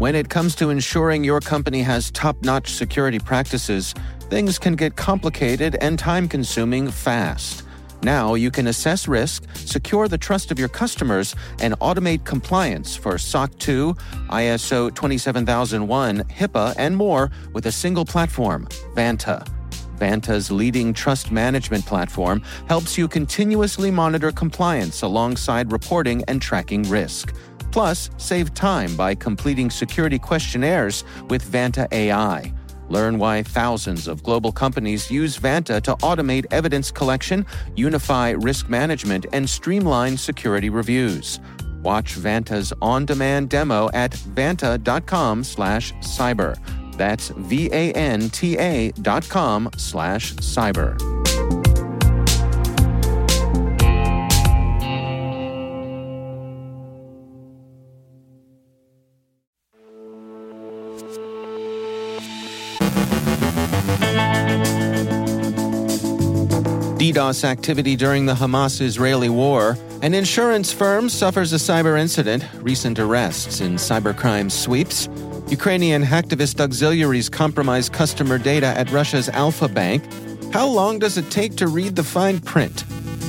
When it comes to ensuring your company has top-notch security practices, things can get complicated and time-consuming fast. Now you can assess risk, secure the trust of your customers, and automate compliance for SOC 2, ISO 27001, HIPAA, and more with a single platform, Vanta. Vanta's leading trust management platform helps you continuously monitor compliance alongside reporting and tracking risk. Plus, save time by completing security questionnaires with Vanta AI. Learn why thousands of global companies use Vanta to automate evidence collection, unify risk management, and streamline security reviews. Watch Vanta's on-demand demo at vanta.com slash cyber. That's V-A-N-T-A dot com slash cyber. DDoS activity during the Hamas Israeli war. An insurance firm suffers a cyber incident, recent arrests in cybercrime sweeps. Ukrainian hacktivist auxiliaries compromise customer data at Russia's Alfa Bank. How long does it take to read the fine print?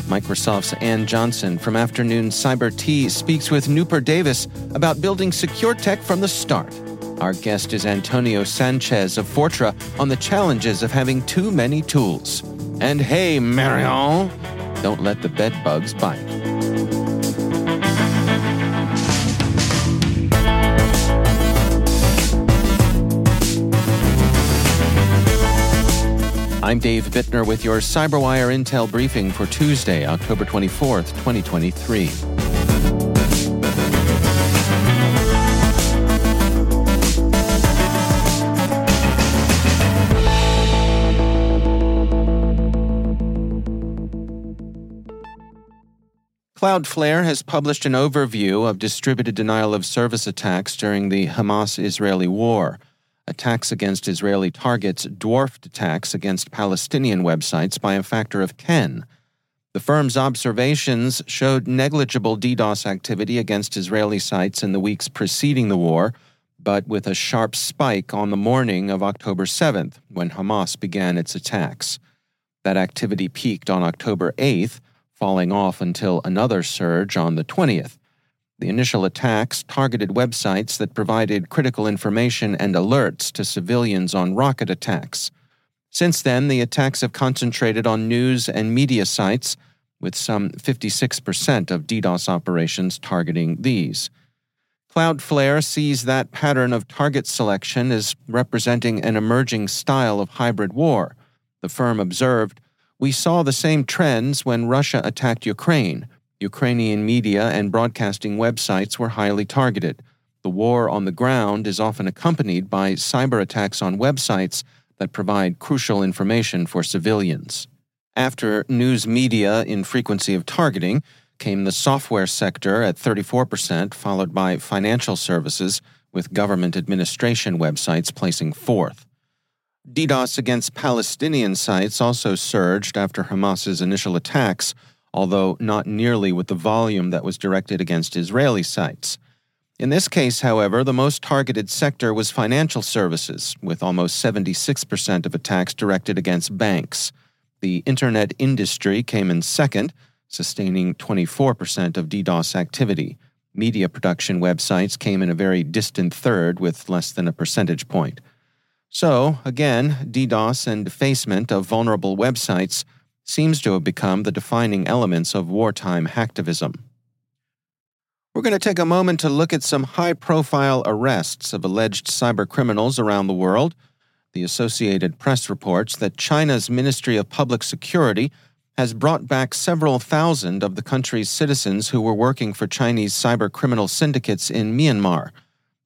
Microsoft's Ann Johnson from Afternoon Cyber Tea speaks with Noopur Davis about building secure tech from the start. Our guest is Antonio Sanchez of Fortra on the challenges of having too many tools. And hey, Marianne, don't let the bed bugs bite. I'm Dave Bittner with your CyberWire Intel briefing for Tuesday, October 24th, 2023. Cloudflare has published an overview of distributed denial of service attacks during the Hamas Israeli war. Attacks against Israeli targets dwarfed attacks against Palestinian websites by a factor of 10. The firm's observations showed negligible DDoS activity against Israeli sites in the weeks preceding the war, but with a sharp spike on the morning of October 7th, when Hamas began its attacks. That activity peaked on October 8th falling off until another surge on the 20th. The initial attacks targeted websites that provided critical information and alerts to civilians on rocket attacks. Since then, the attacks have concentrated on news and media sites, with some 56% of DDoS operations targeting these. Cloudflare sees that pattern of target selection as representing an emerging style of hybrid war. The firm observed we saw the same trends when Russia attacked Ukraine. Ukrainian media and broadcasting websites were highly targeted. The war on the ground is often accompanied by cyber attacks on websites that provide crucial information for civilians. After news media in frequency of targeting came the software sector at 34%, followed by financial services, with government administration websites placing fourth. DDoS against Palestinian sites also surged after Hamas's initial attacks, although not nearly with the volume that was directed against Israeli sites. In this case, however, the most targeted sector was financial services, with almost 76% of attacks directed against banks. The internet industry came in second, sustaining 24% of DDoS activity. Media production websites came in a very distant third, with less than a percentage point. So, again, DDoS and defacement of vulnerable websites seems to have become the defining elements of wartime hacktivism. We're going to take a moment to look at some high profile arrests of alleged cybercriminals around the world. The Associated Press reports that China's Ministry of Public Security has brought back several thousand of the country's citizens who were working for Chinese cybercriminal syndicates in Myanmar.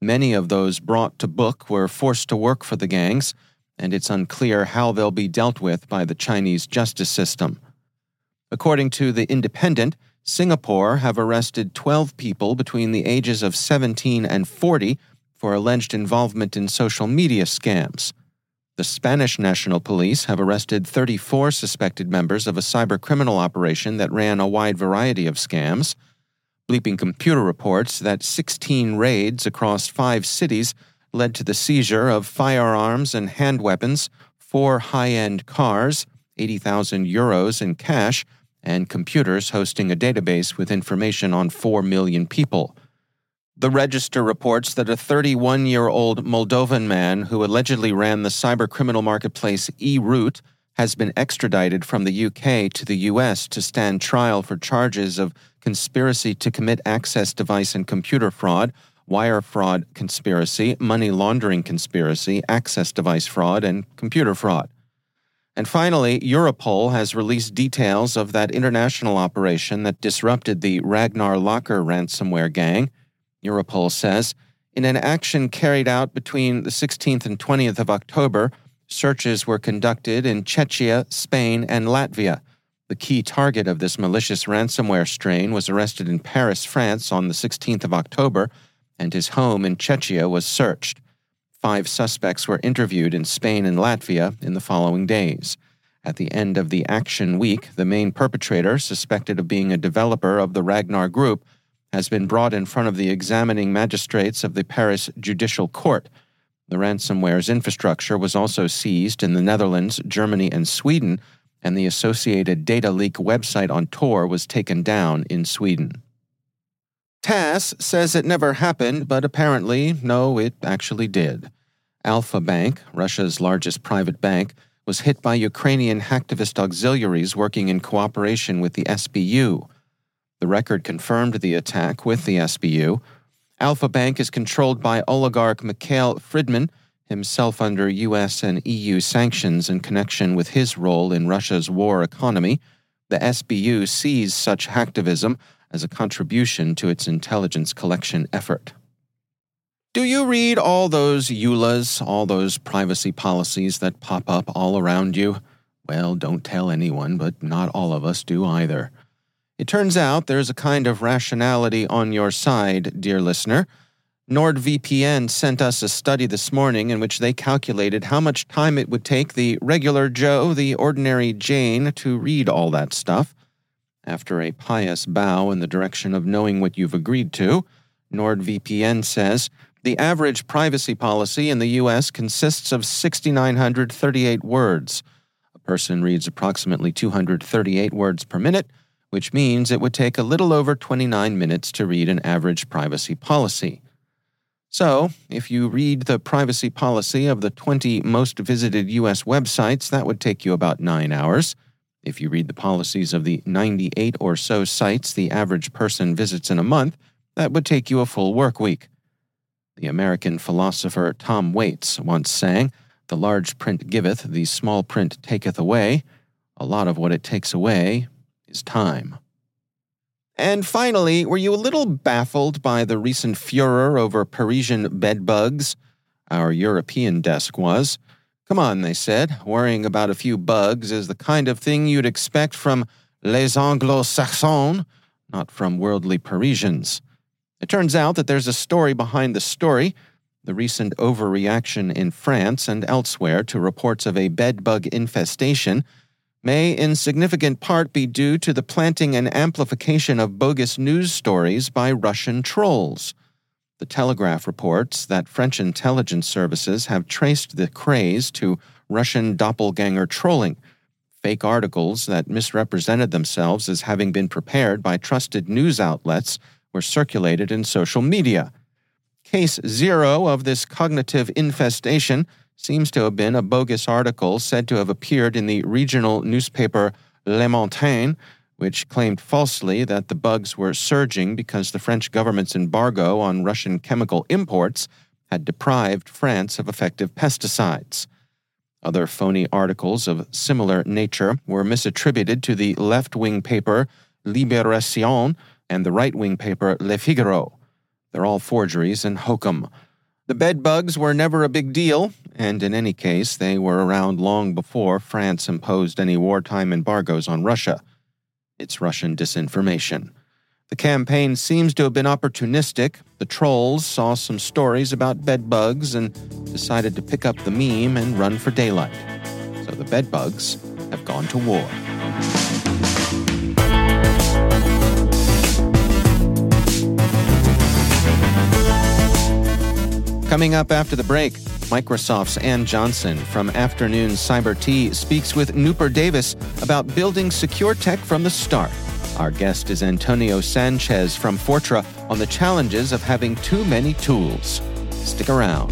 Many of those brought to book were forced to work for the gangs, and it's unclear how they'll be dealt with by the Chinese justice system. According to The Independent, Singapore have arrested 12 people between the ages of 17 and 40 for alleged involvement in social media scams. The Spanish National Police have arrested 34 suspected members of a cybercriminal operation that ran a wide variety of scams. Bleeping Computer reports that 16 raids across five cities led to the seizure of firearms and hand weapons, four high end cars, 80,000 euros in cash, and computers hosting a database with information on 4 million people. The Register reports that a 31 year old Moldovan man who allegedly ran the cybercriminal marketplace E-Root has been extradited from the UK to the US to stand trial for charges of conspiracy to commit access device and computer fraud, wire fraud conspiracy, money laundering conspiracy, access device fraud, and computer fraud. And finally, Europol has released details of that international operation that disrupted the Ragnar Locker ransomware gang. Europol says in an action carried out between the 16th and 20th of October, searches were conducted in Czechia, Spain, and Latvia. The key target of this malicious ransomware strain was arrested in Paris, France on the 16th of October, and his home in Czechia was searched. Five suspects were interviewed in Spain and Latvia in the following days. At the end of the action week, the main perpetrator, suspected of being a developer of the Ragnar Group, has been brought in front of the examining magistrates of the Paris Judicial Court. The ransomware's infrastructure was also seized in the Netherlands, Germany, and Sweden, and the associated data leak website on Tor was taken down in Sweden. TASS says it never happened, but apparently, no, it actually did. Alfa Bank, Russia's largest private bank, was hit by Ukrainian hacktivist auxiliaries working in cooperation with the SBU. The record confirmed the attack with the SBU. Alfa Bank is controlled by oligarch Mikhail Fridman, himself under US and EU sanctions in connection with his role in Russia's war economy. The SBU sees such hacktivism as a contribution to its intelligence collection effort. Do you read all those EULAs, all those privacy policies that pop up all around you? Well, don't tell anyone, but not all of us do either. It turns out there's a kind of rationality on your side, dear listener. NordVPN sent us a study this morning in which they calculated how much time it would take the regular Joe, the ordinary Jane, to read all that stuff. After a pious bow in the direction of knowing what you've agreed to, NordVPN says the average privacy policy in the U.S. consists of 6,938 words. A person reads approximately 238 words per minute, which means it would take a little over 29 minutes to read an average privacy policy. So, if you read the privacy policy of the 20 most visited U.S. websites, that would take you about nine hours. If you read the policies of the 98 or so sites the average person visits in a month, that would take you a full work week. The American philosopher Tom Waits once sang, The large print giveth, the small print taketh away. A lot of what it takes away is time. And finally, were you a little baffled by the recent furor over Parisian bedbugs? Our European desk was. Come on, they said, worrying about a few bugs is the kind of thing you'd expect from les anglo-saxons, not from worldly Parisians. It turns out that there's a story behind the story the recent overreaction in France and elsewhere to reports of a bedbug infestation may in significant part be due to the planting and amplification of bogus news stories by Russian trolls. The Telegraph reports that French intelligence services have traced the craze to Russian doppelganger trolling, fake articles that misrepresented themselves as having been prepared by trusted news outlets were circulated in social media. Case zero of this cognitive infestation seems to have been a bogus article said to have appeared in the regional newspaper Le Montagne, which claimed falsely that the bugs were surging because the French government's embargo on Russian chemical imports had deprived France of effective pesticides. Other phony articles of similar nature were misattributed to the left wing paper Libération and the right wing paper Le Figaro. They're all forgeries and hokum. The bed bugs were never a big deal, and in any case, they were around long before France imposed any wartime embargoes on Russia. It's Russian disinformation. The campaign seems to have been opportunistic. The trolls saw some stories about bed bugs and decided to pick up the meme and run for daylight. So the bed bugs have gone to war. Coming up after the break, Microsoft's Ann Johnson from Afternoon Cyber Tea speaks with Noopur Davis about building secure tech from the start. Our guest is Antonio Sanchez from Fortra on the challenges of having too many tools. Stick around.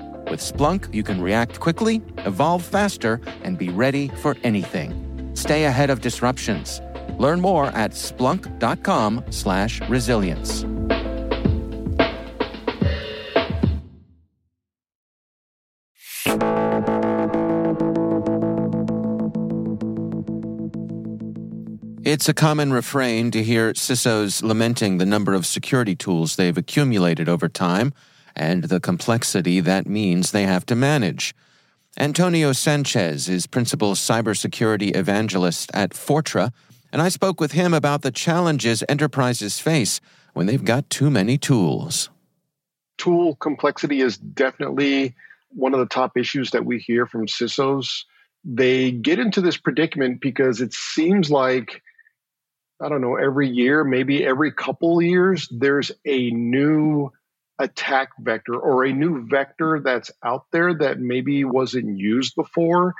With Splunk, you can react quickly, evolve faster, and be ready for anything. Stay ahead of disruptions. Learn more at splunk.com/resilience. It's a common refrain to hear CISOs lamenting the number of security tools they've accumulated over time and the complexity that means they have to manage. Antonio Sanchez is principal cybersecurity evangelist at Fortra, and I spoke with him about the challenges enterprises face when they've got too many tools. Tool complexity is definitely one of the top issues that we hear from CISOs. They get into this predicament because it seems like, I don't know, every year, maybe every couple years, there's a new attack vector or a new vector that's out there that maybe wasn't used before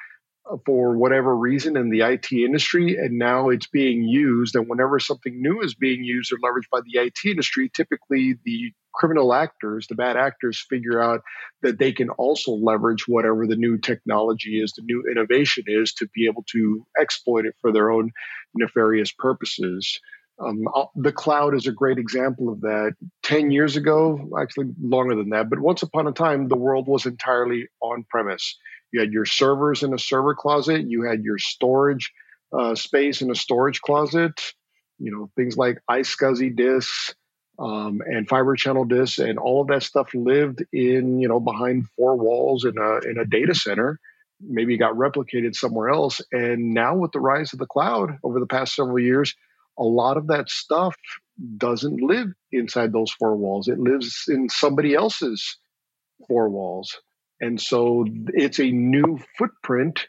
uh, for whatever reason in the IT industry, and now it's being used. And whenever something new is being used or leveraged by the IT industry, typically the criminal actors, the bad actors, figure out that they can also leverage whatever the new technology is, the new innovation is, to be able to exploit it for their own nefarious purposes. Um, uh, the cloud is a great example of that. 10 years ago, actually longer than that, but once upon a time, the world was entirely on premise. You had your servers in a server closet, you had your storage uh, space in a storage closet, you know, things like iSCSI disks um, and fiber channel disks, and all of that stuff lived in, you know, behind four walls in a, in a data center maybe got replicated somewhere else. And now with the rise of the cloud over the past several years, a lot of that stuff doesn't live inside those four walls. It lives in somebody else's four walls. And so it's a new footprint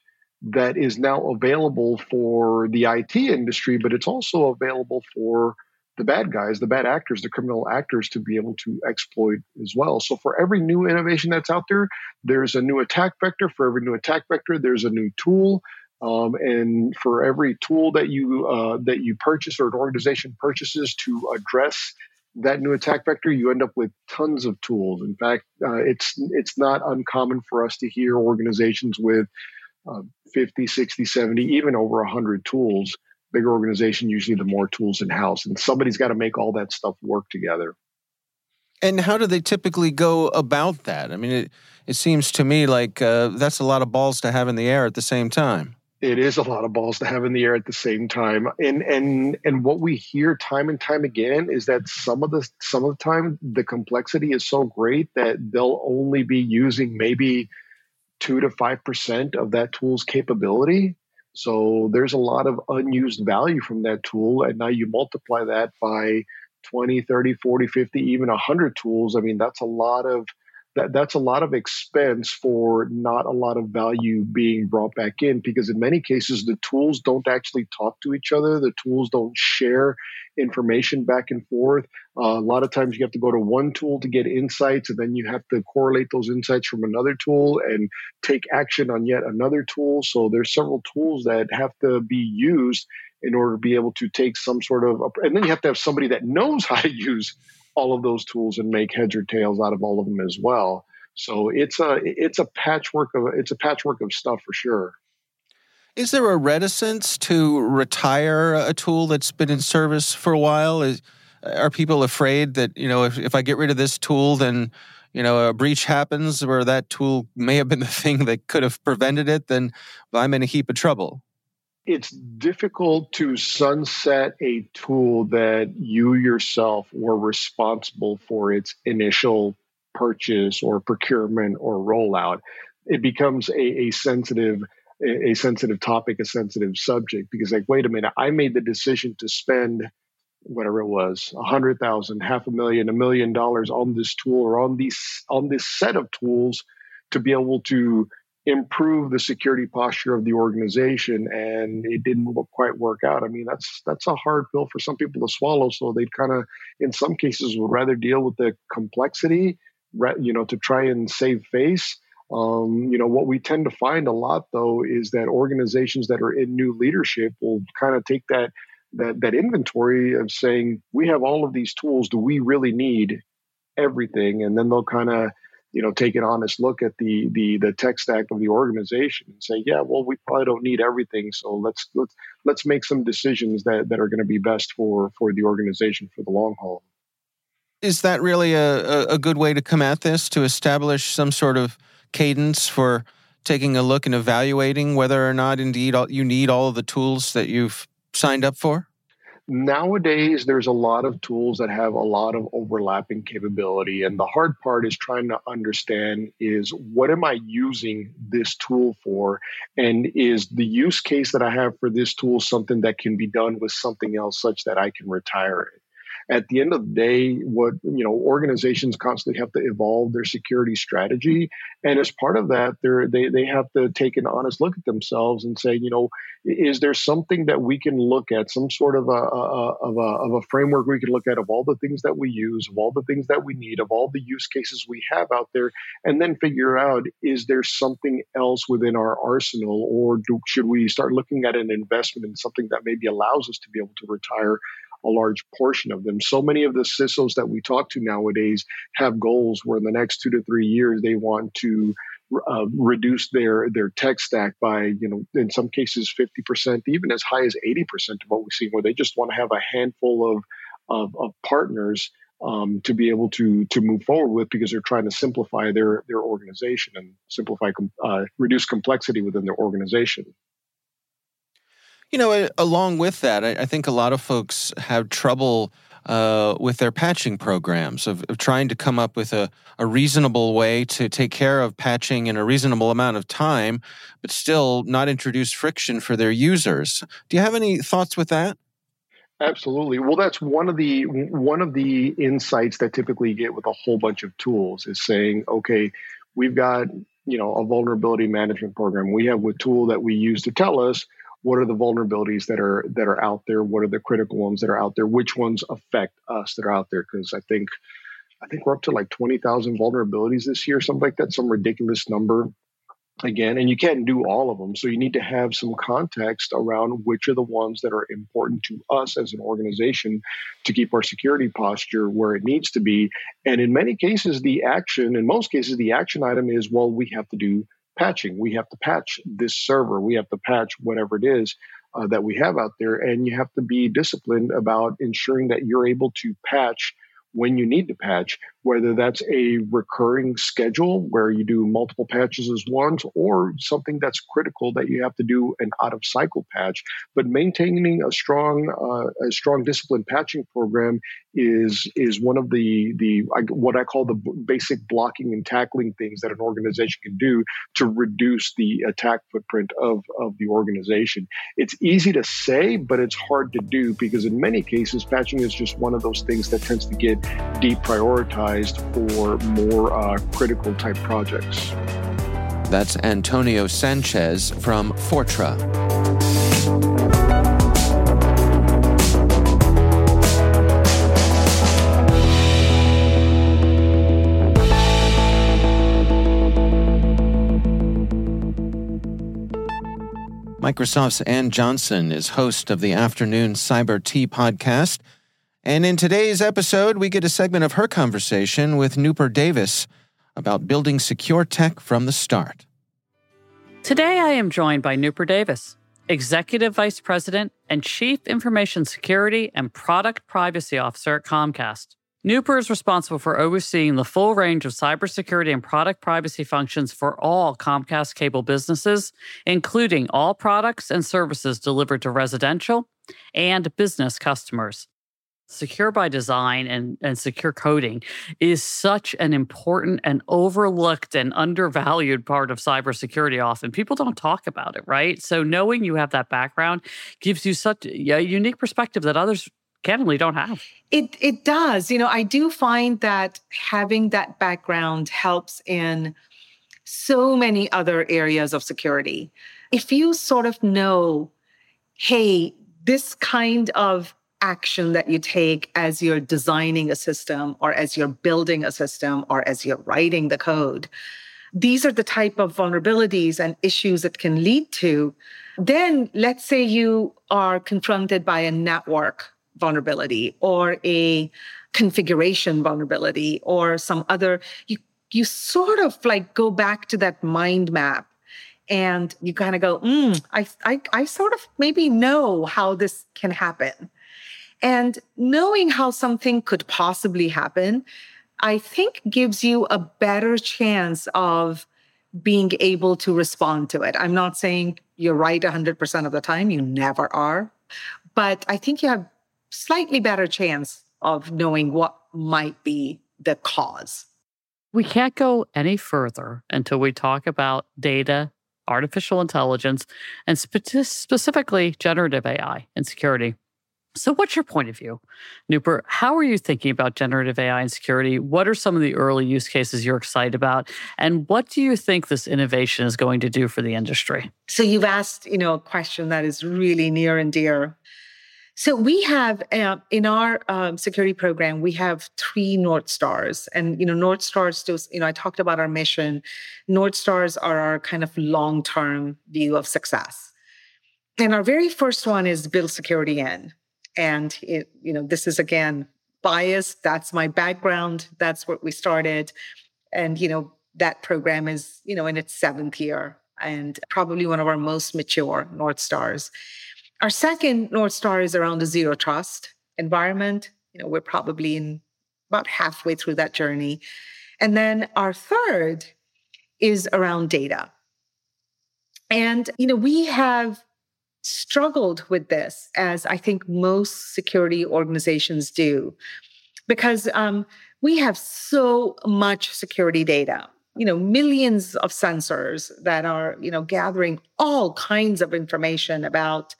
that is now available for the IT industry, but it's also available for the bad guys, the bad actors, the criminal actors to be able to exploit as well. So for every new innovation that's out there, there's a new attack vector. For every new attack vector, there's a new tool. Um, and for every tool that you uh, that you purchase or an organization purchases to address that new attack vector, you end up with tons of tools. In fact, uh, it's it's not uncommon for us to hear organizations with uh, 50, 60, 70, even over 100 tools. Bigger organization, usually the more tools in house, and somebody's got to make all that stuff work together. And how do they typically go about that? I mean, it, it seems to me like uh, that's a lot of balls to have in the air at the same time it is a lot of balls to have in the air at the same time. And and and what we hear time and time again is that some of the some of the time the complexity is so great that they'll only be using maybe 2 to 5% of that tool's capability. So there's a lot of unused value from that tool and now you multiply that by 20 30 40 50 even 100 tools. I mean that's a lot of that that's a lot of expense for not a lot of value being brought back in because in many cases the tools don't actually talk to each other. The tools don't share information back and forth. Uh, a lot of times you have to go to one tool to get insights and then you have to correlate those insights from another tool and take action on yet another tool. So there's several tools that have to be used in order to be able to take some sort of and then you have to have somebody that knows how to use all of those tools and make heads or tails out of all of them as well. So it's a it's a patchwork of it's a patchwork of stuff for sure. Is there a reticence to retire a tool that's been in service for a while? Is, are people afraid that you know if, if I get rid of this tool, then you know a breach happens where that tool may have been the thing that could have prevented it? Then I'm in a heap of trouble it's difficult to sunset a tool that you yourself were responsible for its initial purchase or procurement or rollout. It becomes a, a sensitive a sensitive topic, a sensitive subject because like, wait a minute, I made the decision to spend whatever it was, a hundred thousand, half a million, a million dollars on this tool or on these on this set of tools to be able to improve the security posture of the organization and it didn't quite work out. I mean that's that's a hard pill for some people to swallow so they'd kind of in some cases would rather deal with the complexity you know to try and save face. Um, you know what we tend to find a lot though is that organizations that are in new leadership will kind of take that that that inventory of saying we have all of these tools. Do we really need everything? And then they'll kind of you know take an honest look at the the the tech stack of the organization and say yeah well we probably don't need everything so let's let's let's make some decisions that that are going to be best for for the organization for the long haul. Is that really a, a good way to come at this to establish some sort of cadence for taking a look and evaluating whether or not indeed you need all of the tools that you've signed up for nowadays there's a lot of tools that have a lot of overlapping capability and the hard part is trying to understand is what am i using this tool for? And is the use case that i have for this tool something that can be done with something else such that i can retire it at the end of the day, what you know, organizations constantly have to evolve their security strategy, and as part of that, they they they have to take an honest look at themselves and say, you know, is there something that we can look at, some sort of a, a of a of a framework we can look at of all the things that we use, of all the things that we need, of all the use cases we have out there, and then figure out is there something else within our arsenal, or do, should we start looking at an investment in something that maybe allows us to be able to retire a large portion of them. So many of the CISOs that we talk to nowadays have goals where in the next two to three years they want to uh, reduce their their tech stack by you know in some cases 50% even as high as 80% of what we see where they just want to have a handful of of, of partners um, to be able to to move forward with because they're trying to simplify their their organization and simplify uh, reduce complexity within their organization you know, along with that, I, think a lot of folks have trouble uh, with their patching programs of, of, trying to come up with a, a reasonable way to take care of patching in a reasonable amount of time, but still not introduce friction for their users. Do you have any thoughts with that? Absolutely. Well, that's one of the one of the insights that typically you get with a whole bunch of tools is saying, okay, we've got you know a vulnerability management program. We have a tool that we use to tell us what are the vulnerabilities that are that are out there, what are the critical ones that are out there, which ones affect us that are out there. Because I think I think we're up to like twenty thousand vulnerabilities this year, something like that, some ridiculous number. Again and you can't do all of them so you need to have some context around which are the ones that are important to us as an organization to keep our security posture where it needs to be. And in many cases the action in most cases the action item is well we have to do patching. We have to patch this server. We have to patch whatever it is uh, that we have out there and you have to be disciplined about ensuring that you're able to patch when you need to patch, whether that's a recurring schedule where you do multiple patches as once or something that's critical that you have to do an out of cycle patch. But maintaining a strong, uh, a strong discipline patching program is is one of the the what I call the basic blocking and tackling things that an organization can do to reduce the attack footprint of of the organization. It's easy to say, but it's hard to do because in many cases, patching is just one of those things that tends to get deprioritized for more uh, critical type projects. That's Antonio Sanchez from Fortra. Microsoft's Ann Johnson is host of the Afternoon Cyber Tea podcast. And in today's episode, we get a segment of her conversation with Noopur Davis about building secure tech from the start. Today, I am joined by Noopur Davis, Executive Vice President and Chief Information Security and Product Privacy Officer at Comcast. Noopur is responsible for overseeing the full range of cybersecurity and product privacy functions for all Comcast cable businesses, including all products and services delivered to residential and business customers. Secure by design and, and secure coding is such an important and overlooked and undervalued part of cybersecurity often. People don't talk about it, right? So knowing you have that background gives you such a unique perspective that others candidly don't have. It it does. You know, I do find that having that background helps in so many other areas of security. If you sort of know, hey, this kind of action that you take as you're designing a system or as you're building a system or as you're writing the code, these are the type of vulnerabilities and issues that can lead to. Then let's say you are confronted by a network vulnerability or a configuration vulnerability or some other you you sort of like go back to that mind map and you kind of go mm, I, I i sort of maybe know how this can happen and knowing how something could possibly happen i think gives you a better chance of being able to respond to it i'm not saying you're right 100% of the time you never are but i think you have slightly better chance of knowing what might be the cause. We can't go any further until we talk about data, artificial intelligence, and spe- specifically generative AI and security. So, what's your point of view, Noopur? How are you thinking about generative AI and security? What are some of the early use cases you're excited about? And what do you think this innovation is going to do for the industry? So, you've asked, you know, a question that is really near and dear so we have uh, in our um, security program, we have three North Stars, and you know, North Stars. Just you know, I talked about our mission. North Stars are our kind of long-term view of success, and our very first one is build security in, and it, you know, this is again biased. That's my background. That's what we started, and you know, that program is you know in its seventh year and probably one of our most mature North Stars. Our second North Star is around the zero trust environment. You know, we're probably in about halfway through that journey. And then our third is around data. And, you know, we have struggled with this, as I think most security organizations do, because um, we have so much security data. You know, millions of sensors that are, you know, gathering all kinds of information about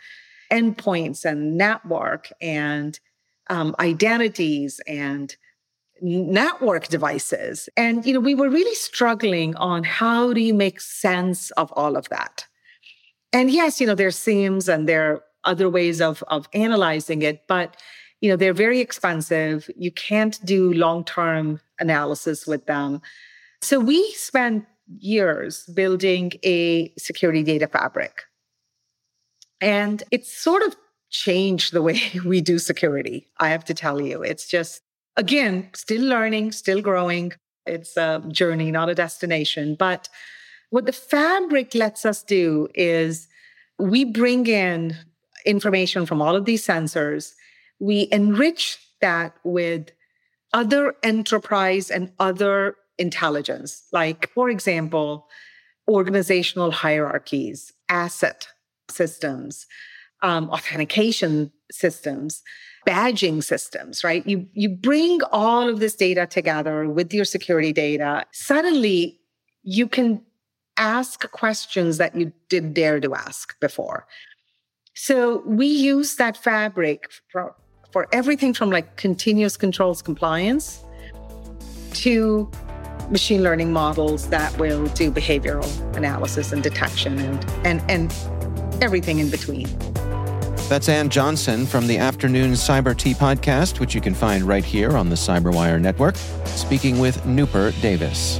endpoints and network and um, identities and network devices. And, you know, we were really struggling on how do you make sense of all of that. And yes, you know, there's SIEMs and there are other ways of, of analyzing it, but, you know, they're very expensive. You can't do long-term analysis with them. So we spent years building a security data fabric. And it's sort of changed the way we do security. I have to tell you, it's just, again, still learning, still growing. It's a journey, not a destination. But what the fabric lets us do is we bring in information from all of these sensors, we enrich that with other enterprise and other intelligence, like, for example, organizational hierarchies, asset systems, um, authentication systems, badging systems, right? You, you bring all of this data together with your security data. Suddenly, you can ask questions that you didn't dare to ask before. So we use that fabric for, for everything from like continuous controls compliance to machine learning models that will do behavioral analysis and detection and and, and everything in between. That's Ann Johnson from the Afternoon Cyber Tea podcast, which you can find right here on the Cyberwire Network, speaking with Noopur Davis.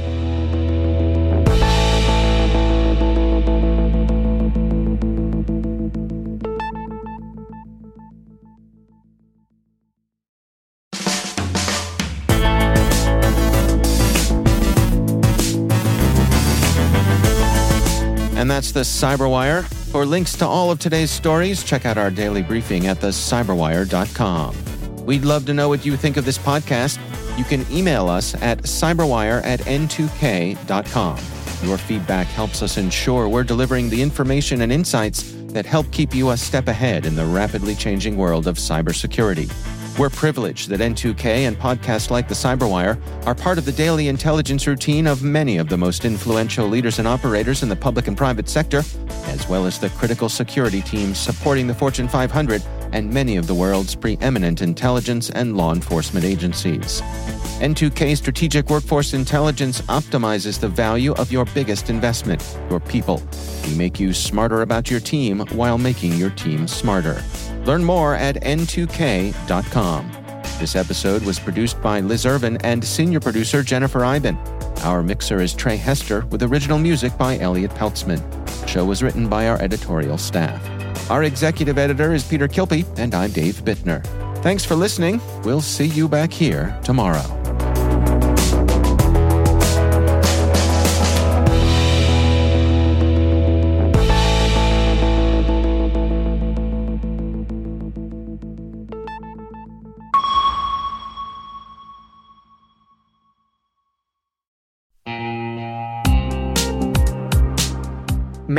That's the Cyberwire. For links to all of today's stories, check out our daily briefing at thecyberwire.com. We'd love to know what you think of this podcast. You can email us at cyberwire at n2k.com. Your feedback helps us ensure we're delivering the information and insights that help keep you a step ahead in the rapidly changing world of cybersecurity. We're privileged that N2K and podcasts like the Cyberwire are part of the daily intelligence routine of many of the most influential leaders and operators in the public and private sector, as well as the critical security teams supporting the Fortune 500 and many of the world's preeminent intelligence and law enforcement agencies. N2K Strategic Workforce Intelligence optimizes the value of your biggest investment, your people. We make you smarter about your team while making your team smarter. Learn more at n2k.com. This episode was produced by Liz Irvin and senior producer Jennifer Eiben. Our mixer is Trey Hester with original music by Elliot Peltzman. The show was written by our editorial staff. Our executive editor is Peter Kilpe, and I'm Dave Bittner. Thanks for listening. We'll see you back here tomorrow.